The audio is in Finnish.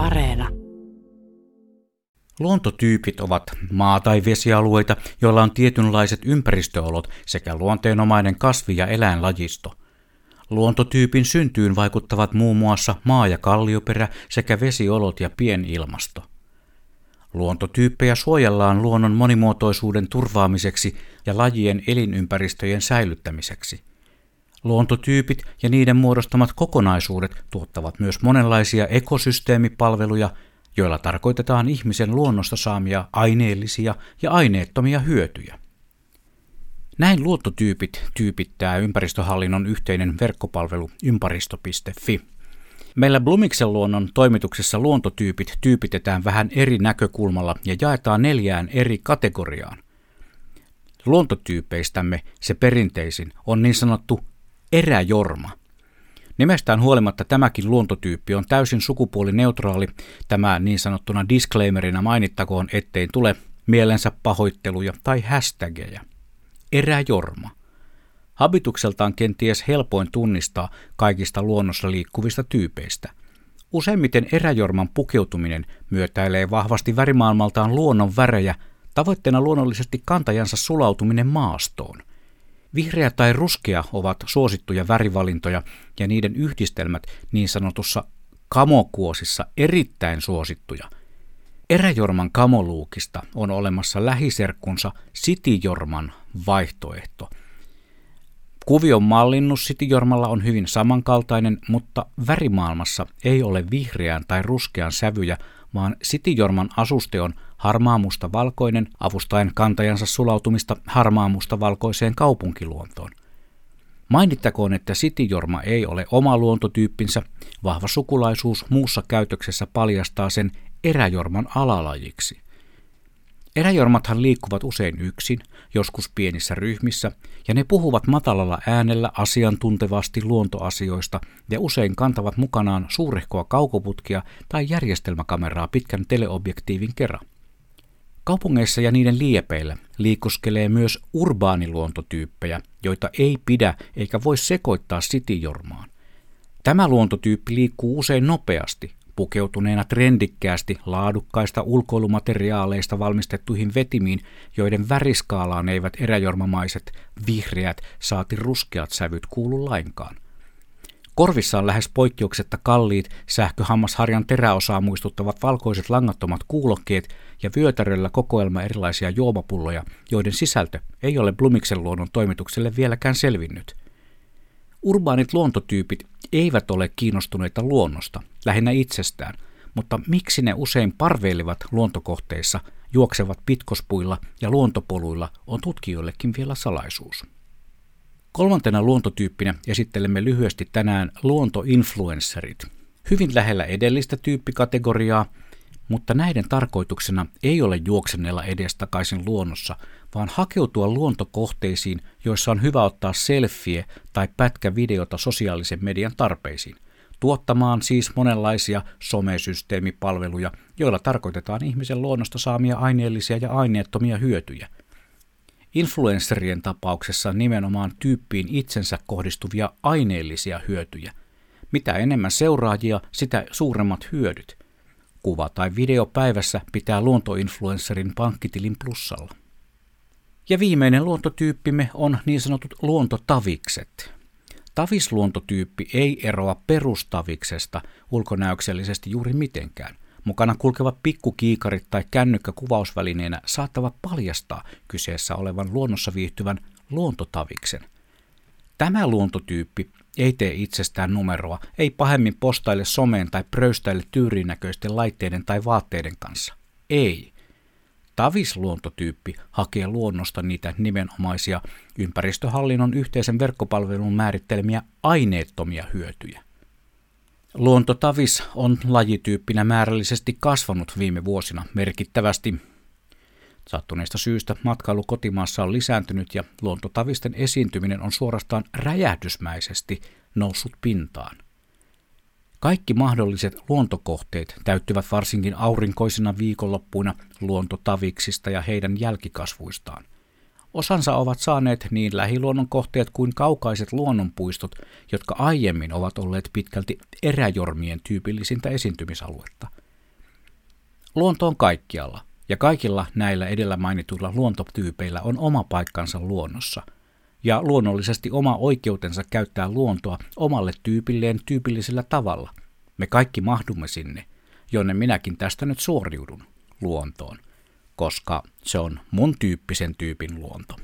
Areena. Luontotyypit ovat maa- tai vesialueita, joilla on tietynlaiset ympäristöolot sekä luonteenomainen kasvi- ja eläinlajisto. Luontotyypin syntyyn vaikuttavat muun muassa maa- ja kallioperä sekä vesiolot ja pienilmasto. Luontotyyppejä suojellaan luonnon monimuotoisuuden turvaamiseksi ja lajien elinympäristöjen säilyttämiseksi. Luontotyypit ja niiden muodostamat kokonaisuudet tuottavat myös monenlaisia ekosysteemipalveluja, joilla tarkoitetaan ihmisen luonnosta saamia aineellisia ja aineettomia hyötyjä. Näin luontotyypit tyypittää ympäristöhallinnon yhteinen verkkopalvelu ymparisto.fi. Meillä Blumiksen luonnon toimituksessa luontotyypit tyypitetään vähän eri näkökulmalla ja jaetaan neljään eri kategoriaan. Luontotyypeistämme se perinteisin on niin sanottu eräjorma. Nimestään huolimatta tämäkin luontotyyppi on täysin sukupuolineutraali. Tämä niin sanottuna disclaimerina mainittakoon, ettei tule mielensä pahoitteluja tai hashtageja. Eräjorma. Habitukseltaan kenties helpoin tunnistaa kaikista luonnossa liikkuvista tyypeistä. Useimmiten eräjorman pukeutuminen myötäilee vahvasti värimaailmaltaan luonnon värejä, tavoitteena luonnollisesti kantajansa sulautuminen maastoon. Vihreä tai ruskea ovat suosittuja värivalintoja ja niiden yhdistelmät niin sanotussa kamokuosissa erittäin suosittuja. Eräjorman kamoluukista on olemassa lähiserkkunsa sitijorman vaihtoehto – Kuvion mallinnus Citijormalla on hyvin samankaltainen, mutta värimaailmassa ei ole vihreän tai ruskean sävyjä, vaan Citijorman asuste on harmaamusta valkoinen avustaen kantajansa sulautumista harmaamusta valkoiseen kaupunkiluontoon. Mainittakoon, että Citijorma ei ole oma luontotyyppinsä, vahva sukulaisuus muussa käytöksessä paljastaa sen eräjorman alalajiksi – Eräjormathan liikkuvat usein yksin, joskus pienissä ryhmissä, ja ne puhuvat matalalla äänellä asiantuntevasti luontoasioista ja usein kantavat mukanaan suurehkoa kaukoputkia tai järjestelmäkameraa pitkän teleobjektiivin kerran. Kaupungeissa ja niiden liepeillä liikuskelee myös urbaaniluontotyyppejä, joita ei pidä eikä voi sekoittaa sitijormaan. Tämä luontotyyppi liikkuu usein nopeasti, pukeutuneena trendikkäästi laadukkaista ulkoilumateriaaleista valmistettuihin vetimiin, joiden väriskaalaan eivät eräjormamaiset, vihreät saati ruskeat sävyt kuulu lainkaan. Korvissa on lähes poikkeuksetta kalliit sähköhammasharjan teräosaa muistuttavat valkoiset langattomat kuulokkeet ja vyötäröllä kokoelma erilaisia juomapulloja, joiden sisältö ei ole Blumiksen luonnon toimitukselle vieläkään selvinnyt. Urbaanit luontotyypit eivät ole kiinnostuneita luonnosta, lähinnä itsestään, mutta miksi ne usein parveilevat luontokohteissa, juoksevat pitkospuilla ja luontopoluilla on tutkijoillekin vielä salaisuus. Kolmantena luontotyyppinä esittelemme lyhyesti tänään luontoinfluencerit. Hyvin lähellä edellistä tyyppikategoriaa, mutta näiden tarkoituksena ei ole juoksennella edestakaisin luonnossa, vaan hakeutua luontokohteisiin, joissa on hyvä ottaa selfie tai pätkä videota sosiaalisen median tarpeisiin, tuottamaan siis monenlaisia somesysteemipalveluja, joilla tarkoitetaan ihmisen luonnosta saamia aineellisia ja aineettomia hyötyjä. Influencerien tapauksessa nimenomaan tyyppiin itsensä kohdistuvia aineellisia hyötyjä. Mitä enemmän seuraajia, sitä suuremmat hyödyt. Kuva tai video päivässä pitää luontoinfluencerin pankkitilin plussalla. Ja viimeinen luontotyyppimme on niin sanotut luontotavikset. Tavisluontotyyppi ei eroa perustaviksesta ulkonäöksellisesti juuri mitenkään. Mukana kulkevat pikkukiikarit tai kännykkä kuvausvälineenä saattavat paljastaa kyseessä olevan luonnossa viihtyvän luontotaviksen. Tämä luontotyyppi ei tee itsestään numeroa, ei pahemmin postaille someen tai pröystäille tyyrinäköisten laitteiden tai vaatteiden kanssa. Ei. Tavisluontotyyppi hakee luonnosta niitä nimenomaisia ympäristöhallinnon yhteisen verkkopalvelun määrittelemiä aineettomia hyötyjä. Luontotavis on lajityyppinä määrällisesti kasvanut viime vuosina merkittävästi. Sattuneesta syystä matkailu kotimaassa on lisääntynyt ja luontotavisten esiintyminen on suorastaan räjähdysmäisesti noussut pintaan. Kaikki mahdolliset luontokohteet täyttyvät varsinkin aurinkoisina viikonloppuina luontotaviksista ja heidän jälkikasvuistaan. Osansa ovat saaneet niin lähiluonnon kohteet kuin kaukaiset luonnonpuistot, jotka aiemmin ovat olleet pitkälti eräjormien tyypillisintä esiintymisaluetta – Luonto on kaikkialla, ja kaikilla näillä edellä mainituilla luontotyypeillä on oma paikkansa luonnossa, ja luonnollisesti oma oikeutensa käyttää luontoa omalle tyypilleen tyypillisellä tavalla. Me kaikki mahdumme sinne, jonne minäkin tästä nyt suoriudun, luontoon, koska se on mun tyyppisen tyypin luonto.